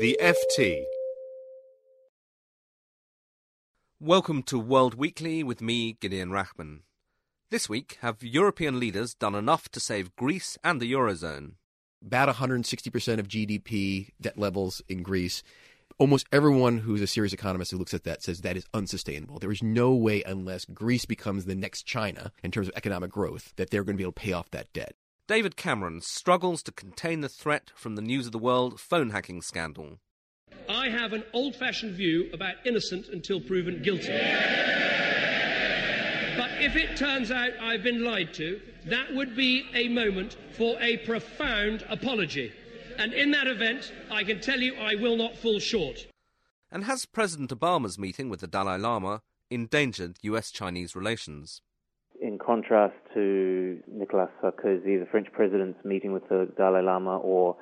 The FT. Welcome to World Weekly with me, Gideon Rachman. This week, have European leaders done enough to save Greece and the Eurozone? About 160% of GDP debt levels in Greece. Almost everyone who's a serious economist who looks at that says that is unsustainable. There is no way, unless Greece becomes the next China in terms of economic growth, that they're going to be able to pay off that debt. David Cameron struggles to contain the threat from the News of the World phone hacking scandal. I have an old fashioned view about innocent until proven guilty. But if it turns out I've been lied to, that would be a moment for a profound apology. And in that event, I can tell you I will not fall short. And has President Obama's meeting with the Dalai Lama endangered US Chinese relations? Contrast to Nicolas Sarkozy, the French president's meeting with the Dalai Lama, or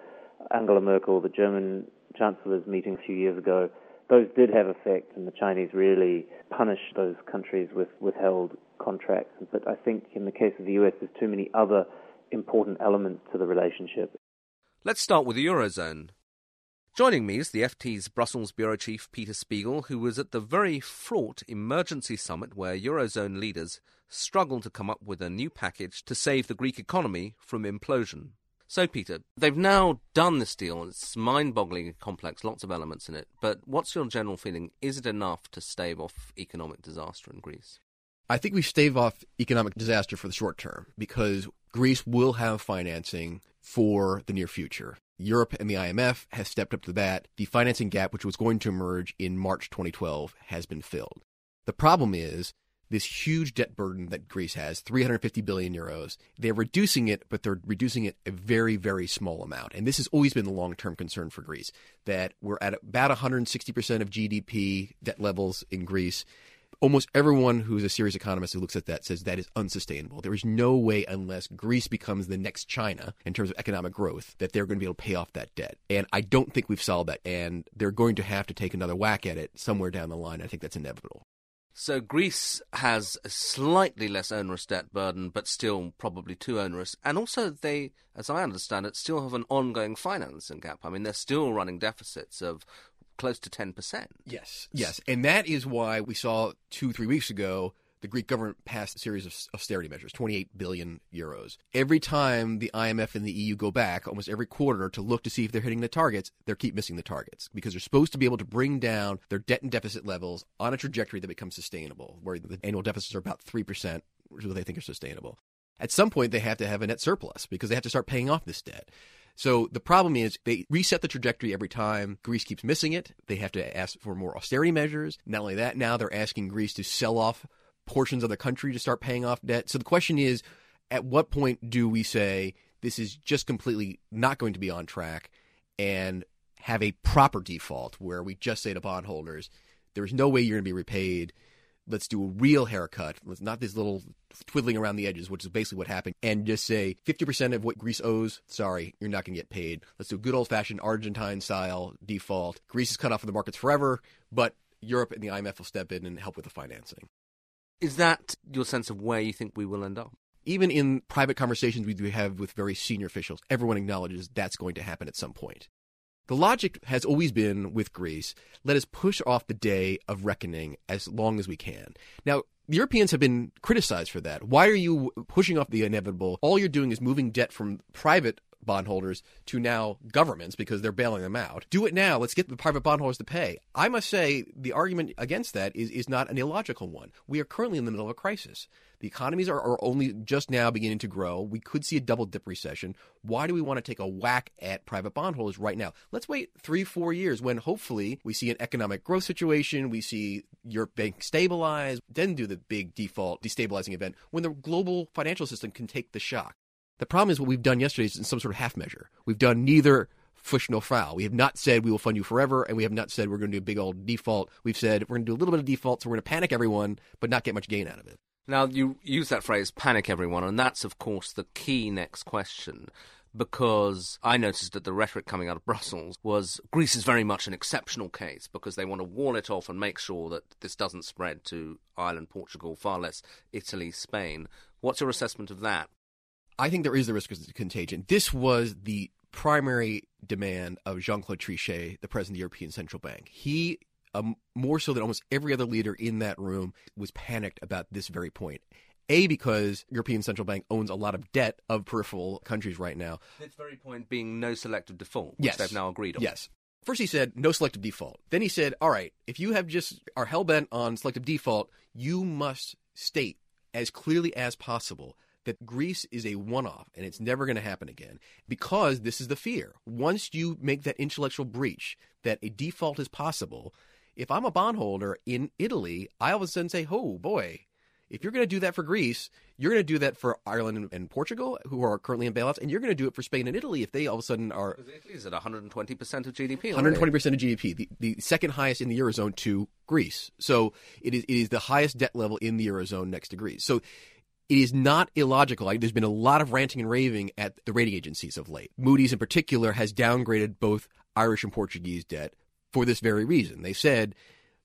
Angela Merkel, the German chancellor's meeting a few years ago, those did have effect, and the Chinese really punished those countries with withheld contracts. But I think in the case of the US, there's too many other important elements to the relationship. Let's start with the Eurozone. Joining me is the FT's Brussels bureau chief Peter Spiegel, who was at the very fraught emergency summit where Eurozone leaders struggled to come up with a new package to save the Greek economy from implosion. So, Peter, they've now done this deal. It's mind bogglingly complex, lots of elements in it. But what's your general feeling? Is it enough to stave off economic disaster in Greece? I think we stave off economic disaster for the short term because Greece will have financing for the near future. Europe and the IMF have stepped up to the bat. The financing gap, which was going to emerge in March 2012, has been filled. The problem is this huge debt burden that Greece has, 350 billion euros. They're reducing it, but they're reducing it a very, very small amount. And this has always been the long term concern for Greece that we're at about 160% of GDP debt levels in Greece almost everyone who's a serious economist who looks at that says that is unsustainable. There is no way, unless Greece becomes the next China in terms of economic growth, that they're going to be able to pay off that debt. And I don't think we've solved that. And they're going to have to take another whack at it somewhere down the line. I think that's inevitable. So Greece has a slightly less onerous debt burden, but still probably too onerous. And also, they, as I understand it, still have an ongoing financing gap. I mean, they're still running deficits of close to 10%. Yes, yes. And that is why we saw two, three weeks ago the Greek government passed a series of austerity measures, 28 billion euros. Every time the IMF and the EU go back, almost every quarter, to look to see if they're hitting the targets, they keep missing the targets because they're supposed to be able to bring down their debt and deficit levels on a trajectory that becomes sustainable, where the annual deficits are about 3%, which is what they think are sustainable. At some point, they have to have a net surplus because they have to start paying off this debt. So the problem is they reset the trajectory every time. Greece keeps missing it. They have to ask for more austerity measures. Not only that, now they're asking Greece to sell off portions of the country to start paying off debt. So the question is, at what point do we say this is just completely not going to be on track and have a proper default where we just say to bondholders, there's no way you're going to be repaid. Let's do a real haircut. Let's not this little twiddling around the edges, which is basically what happened, and just say 50% of what Greece owes, sorry, you're not going to get paid. Let's do a good old fashioned Argentine style default. Greece is cut off from the markets forever, but Europe and the IMF will step in and help with the financing. Is that your sense of where you think we will end up? Even in private conversations we do have with very senior officials, everyone acknowledges that's going to happen at some point. The logic has always been with Greece let us push off the day of reckoning as long as we can. Now, the Europeans have been criticized for that. Why are you pushing off the inevitable? All you're doing is moving debt from private bondholders to now governments because they're bailing them out. Do it now. Let's get the private bondholders to pay. I must say the argument against that is, is not an illogical one. We are currently in the middle of a crisis. The economies are, are only just now beginning to grow. We could see a double dip recession. Why do we want to take a whack at private bondholders right now? Let's wait three, four years when hopefully we see an economic growth situation, we see Europe bank stabilize, then do the big default destabilizing event when the global financial system can take the shock. The problem is what we've done yesterday is in some sort of half measure. We've done neither fush nor foul. We have not said we will fund you forever, and we have not said we're going to do a big old default. We've said we're going to do a little bit of default, so we're going to panic everyone, but not get much gain out of it. Now, you use that phrase, panic everyone, and that's, of course, the key next question. Because I noticed that the rhetoric coming out of Brussels was Greece is very much an exceptional case because they want to wall it off and make sure that this doesn't spread to Ireland, Portugal, far less Italy, Spain. What's your assessment of that? I think there is the risk of contagion. This was the primary demand of Jean Claude Trichet, the president of the European Central Bank. He, um, more so than almost every other leader in that room, was panicked about this very point. A, because European Central Bank owns a lot of debt of peripheral countries right now. This very point being no selective default, which yes. they've now agreed on. Yes. First, he said no selective default. Then he said, all right, if you have just are hell bent on selective default, you must state as clearly as possible that Greece is a one off and it's never going to happen again because this is the fear. Once you make that intellectual breach that a default is possible, if I'm a bondholder in Italy, I all of a sudden say, oh boy, if you're going to do that for Greece, you're going to do that for Ireland and, Portugal, who are currently in bailouts, and you're going to do it for Spain and Italy if they all of a sudden are. Italy's at 120% of GDP. 120% of GDP, the, the second highest in the Eurozone to Greece. So it is, it is the highest debt level in the Eurozone next to Greece. So it is not illogical. There's been a lot of ranting and raving at the rating agencies of late. Moody's, in particular, has downgraded both Irish and Portuguese debt for this very reason. They said,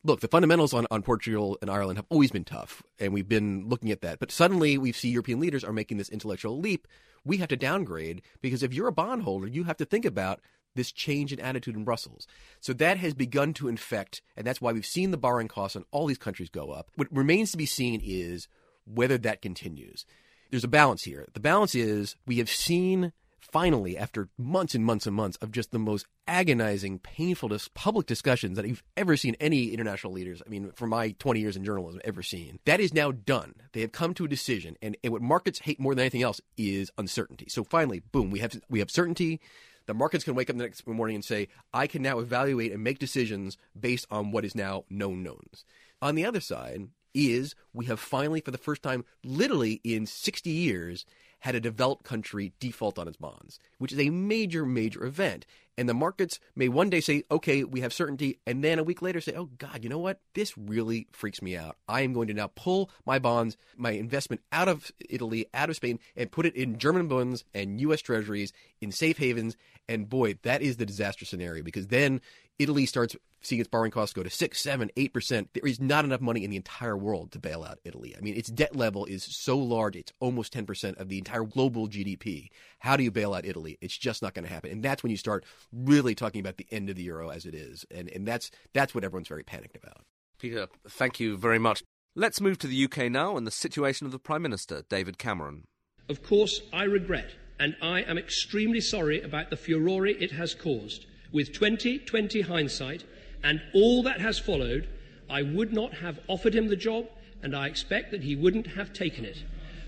look, the fundamentals on, on Portugal and Ireland have always been tough, and we've been looking at that. But suddenly we see European leaders are making this intellectual leap. We have to downgrade because if you're a bondholder, you have to think about this change in attitude in Brussels. So that has begun to infect, and that's why we've seen the borrowing costs on all these countries go up. What remains to be seen is whether that continues. There's a balance here. The balance is we have seen finally, after months and months and months of just the most agonizing, painful public discussions that you've ever seen any international leaders, I mean, for my 20 years in journalism, ever seen, that is now done. They have come to a decision. And, and what markets hate more than anything else is uncertainty. So finally, boom, we have, we have certainty. The markets can wake up the next morning and say, I can now evaluate and make decisions based on what is now known knowns. On the other side, is we have finally, for the first time, literally in 60 years, had a developed country default on its bonds, which is a major, major event. And the markets may one day say, okay, we have certainty, and then a week later say, oh, God, you know what? This really freaks me out. I am going to now pull my bonds, my investment out of Italy, out of Spain, and put it in German bonds and U.S. treasuries in safe havens. And boy, that is the disaster scenario because then Italy starts seeing its borrowing costs go to six, seven, eight percent. There is not enough money in the entire world to bail out Italy. I mean, its debt level is so large; it's almost ten percent of the entire global GDP. How do you bail out Italy? It's just not going to happen. And that's when you start really talking about the end of the euro as it is, and and that's that's what everyone's very panicked about. Peter, thank you very much. Let's move to the UK now and the situation of the Prime Minister, David Cameron. Of course, I regret and I am extremely sorry about the furore it has caused with 2020 hindsight and all that has followed, I would not have offered him the job, and I expect that he wouldn't have taken it.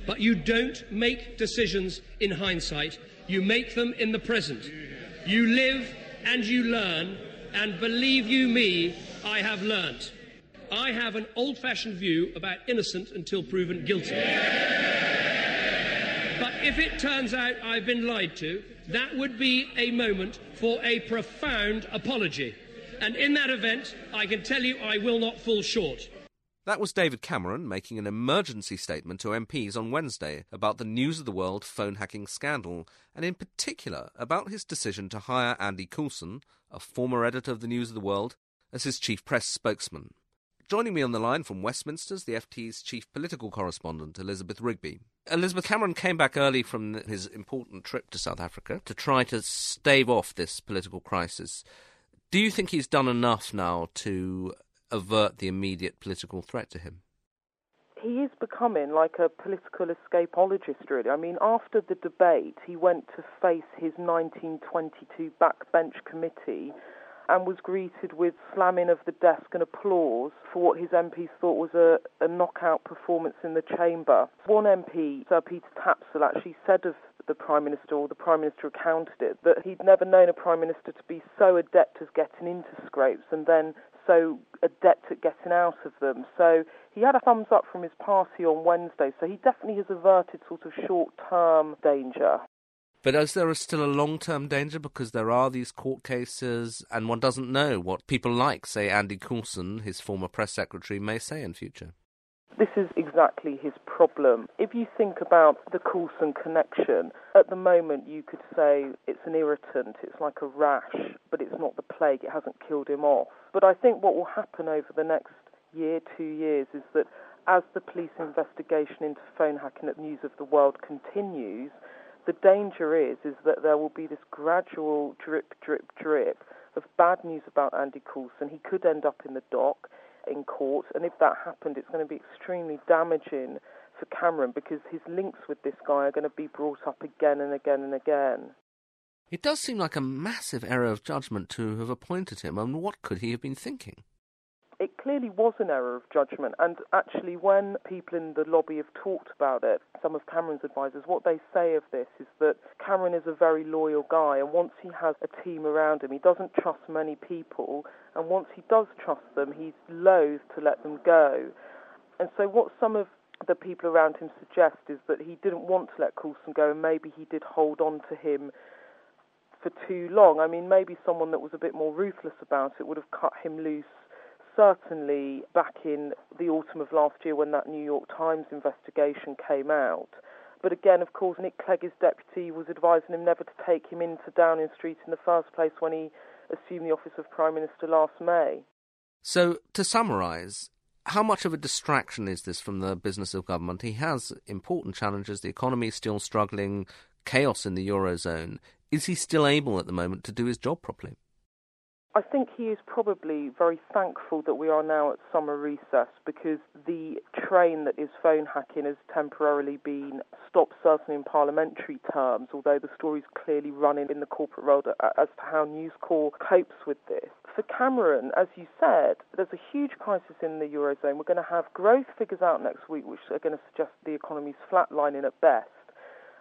But you don't make decisions in hindsight, you make them in the present. You live and you learn, and believe you me, I have learnt. I have an old fashioned view about innocent until proven guilty. But if it turns out I've been lied to, that would be a moment for a profound apology. And in that event, I can tell you I will not fall short. That was David Cameron making an emergency statement to MPs on Wednesday about the News of the World phone hacking scandal, and in particular about his decision to hire Andy Coulson, a former editor of the News of the World, as his chief press spokesman. Joining me on the line from Westminster is the FT's chief political correspondent, Elizabeth Rigby. Elizabeth Cameron came back early from his important trip to South Africa to try to stave off this political crisis. Do you think he's done enough now to avert the immediate political threat to him? He is becoming like a political escapologist, really. I mean, after the debate, he went to face his 1922 backbench committee and was greeted with slamming of the desk and applause for what his MPs thought was a, a knockout performance in the chamber. One MP, Sir Peter Tapsell, actually said of the Prime Minister, or the Prime Minister recounted it, that he'd never known a Prime Minister to be so adept at getting into scrapes and then so adept at getting out of them. So he had a thumbs up from his party on Wednesday, so he definitely has averted sort of short term danger. But is there still a long term danger because there are these court cases and one doesn't know what people like, say Andy Coulson, his former press secretary, may say in future? This is exactly his problem. If you think about the Coulson connection, at the moment you could say it's an irritant, it's like a rash, but it's not the plague, it hasn't killed him off. But I think what will happen over the next year, two years, is that as the police investigation into phone hacking at News of the World continues, the danger is is that there will be this gradual drip, drip, drip of bad news about Andy Coulson. He could end up in the dock in court, and if that happened, it's going to be extremely damaging for Cameron because his links with this guy are going to be brought up again and again and again. It does seem like a massive error of judgment to have appointed him, and what could he have been thinking? It clearly was an error of judgment. And actually, when people in the lobby have talked about it, some of Cameron's advisors, what they say of this is that Cameron is a very loyal guy, and once he has a team around him, he doesn't trust many people, and once he does trust them, he's loath to let them go. And so, what some of the people around him suggest is that he didn't want to let Coulson go, and maybe he did hold on to him for too long. I mean, maybe someone that was a bit more ruthless about it would have cut him loose certainly back in the autumn of last year when that New York Times investigation came out. But again, of course, Nick Clegg, his deputy, was advising him never to take him into Downing Street in the first place when he assumed the office of Prime Minister last May. So, to summarise, how much of a distraction is this from the business of government? He has important challenges. The economy is still struggling, chaos in the Eurozone. Is he still able at the moment to do his job properly? I think he is probably very thankful that we are now at summer recess because the train that is phone hacking has temporarily been stopped, certainly in parliamentary terms, although the story is clearly running in the corporate world as to how News Corp copes with this. For Cameron, as you said, there's a huge crisis in the Eurozone. We're going to have growth figures out next week, which are going to suggest the economy's flatlining at best.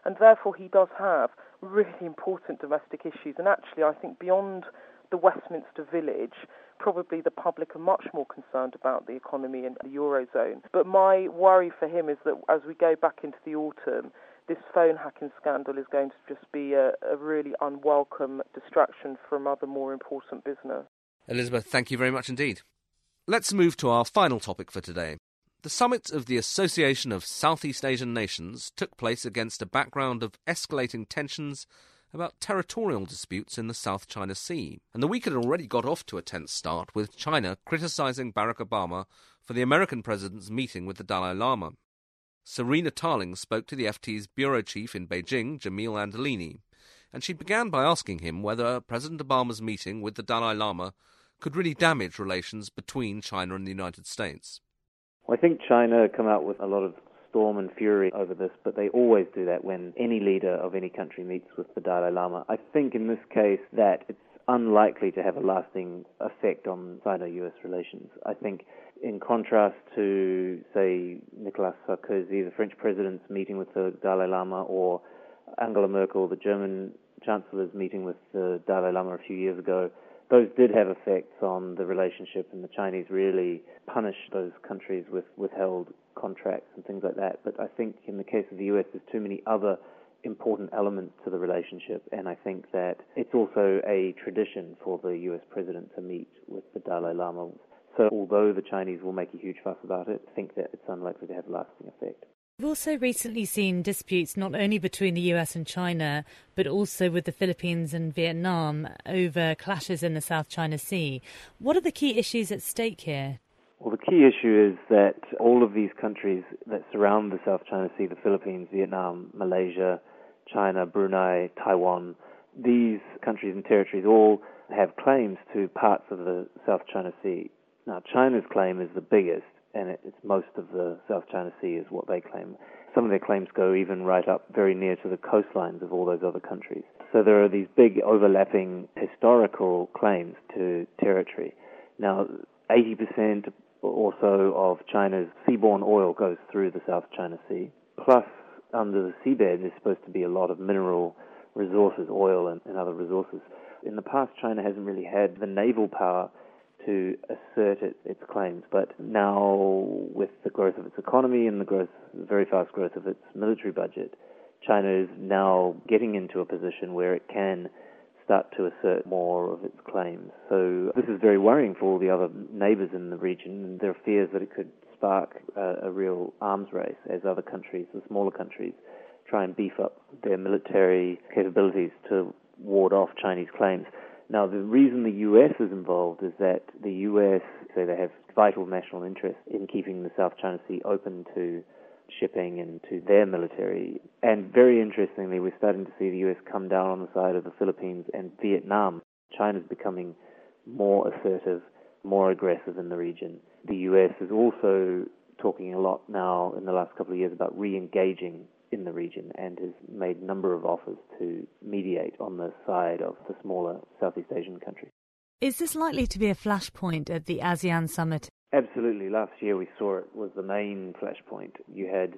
And therefore, he does have really important domestic issues. And actually, I think beyond the Westminster Village, probably the public are much more concerned about the economy and the Eurozone. But my worry for him is that as we go back into the autumn, this phone hacking scandal is going to just be a, a really unwelcome distraction from other more important business. Elizabeth, thank you very much indeed. Let's move to our final topic for today. The summit of the Association of Southeast Asian Nations took place against a background of escalating tensions about territorial disputes in the South China Sea. And the week had already got off to a tense start, with China criticizing Barack Obama for the American president's meeting with the Dalai Lama. Serena Tarling spoke to the FT's bureau chief in Beijing, Jamil Anderlini, and she began by asking him whether President Obama's meeting with the Dalai Lama could really damage relations between China and the United States. I think China come out with a lot of storm and fury over this, but they always do that when any leader of any country meets with the Dalai Lama. I think in this case that it's unlikely to have a lasting effect on Sino-US relations. I think in contrast to, say, Nicolas Sarkozy, the French president's meeting with the Dalai Lama, or Angela Merkel, the German chancellor's meeting with the Dalai Lama a few years ago, those did have effects on the relationship, and the Chinese really punished those countries with withheld contracts and things like that. But I think in the case of the US, there's too many other important elements to the relationship, and I think that it's also a tradition for the US president to meet with the Dalai Lama. So although the Chinese will make a huge fuss about it, I think that it's unlikely to have lasting effect. We've also recently seen disputes not only between the US and China, but also with the Philippines and Vietnam over clashes in the South China Sea. What are the key issues at stake here? Well, the key issue is that all of these countries that surround the South China Sea, the Philippines, Vietnam, Malaysia, China, Brunei, Taiwan, these countries and territories all have claims to parts of the South China Sea. Now, China's claim is the biggest, and it's most of the South China Sea is what they claim. Some of their claims go even right up very near to the coastlines of all those other countries. So there are these big overlapping historical claims to territory. Now, 80% or so of China's seaborne oil goes through the South China Sea. Plus, under the seabed, there's supposed to be a lot of mineral resources, oil and, and other resources. In the past, China hasn't really had the naval power to assert it, its claims. But now, with the growth of its economy and the growth, very fast growth of its military budget, China is now getting into a position where it can start to assert more of its claims. So this is very worrying for all the other neighbors in the region. There are fears that it could spark a, a real arms race as other countries, the smaller countries, try and beef up their military capabilities to ward off Chinese claims. Now, the reason the U.S. is involved is that the U.S. say they have vital national interest in keeping the South China Sea open to shipping and to their military. And very interestingly, we're starting to see the U.S. come down on the side of the Philippines and Vietnam. China's becoming more assertive, more aggressive in the region. The U.S. is also talking a lot now in the last couple of years about re-engaging in the region and has made a number of offers to mediate on the side of the smaller Southeast Asian countries. Is this likely to be a flashpoint at the ASEAN summit? Absolutely. Last year we saw it was the main flashpoint. You had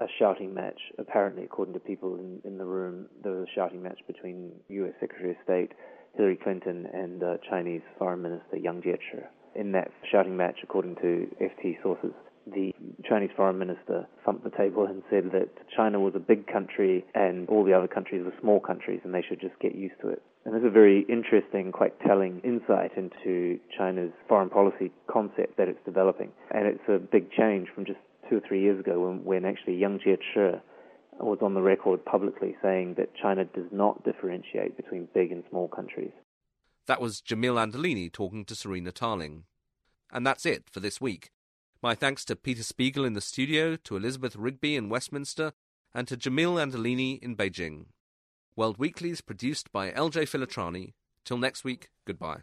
a shouting match, apparently, according to people in, in the room, there was a shouting match between U.S. Secretary of State Hillary Clinton and uh, Chinese Foreign Minister Yang Jiechi. In that shouting match, according to FT sources, the Chinese foreign minister thumped the table and said that China was a big country and all the other countries were small countries and they should just get used to it. And this is a very interesting, quite telling insight into China's foreign policy concept that it's developing. And it's a big change from just two or three years ago when, when actually Yang Jiechi was on the record publicly saying that China does not differentiate between big and small countries. That was Jamil Anderlini talking to Serena Tarling. And that's it for this week. My thanks to Peter Spiegel in the studio, to Elizabeth Rigby in Westminster, and to Jamil Anderlini in Beijing. World Weekly is produced by LJ Filotrani. Till next week, goodbye.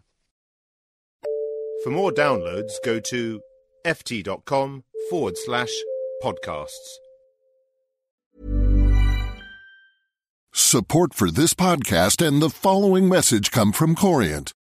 For more downloads, go to ft.com forward slash podcasts. Support for this podcast and the following message come from Corient.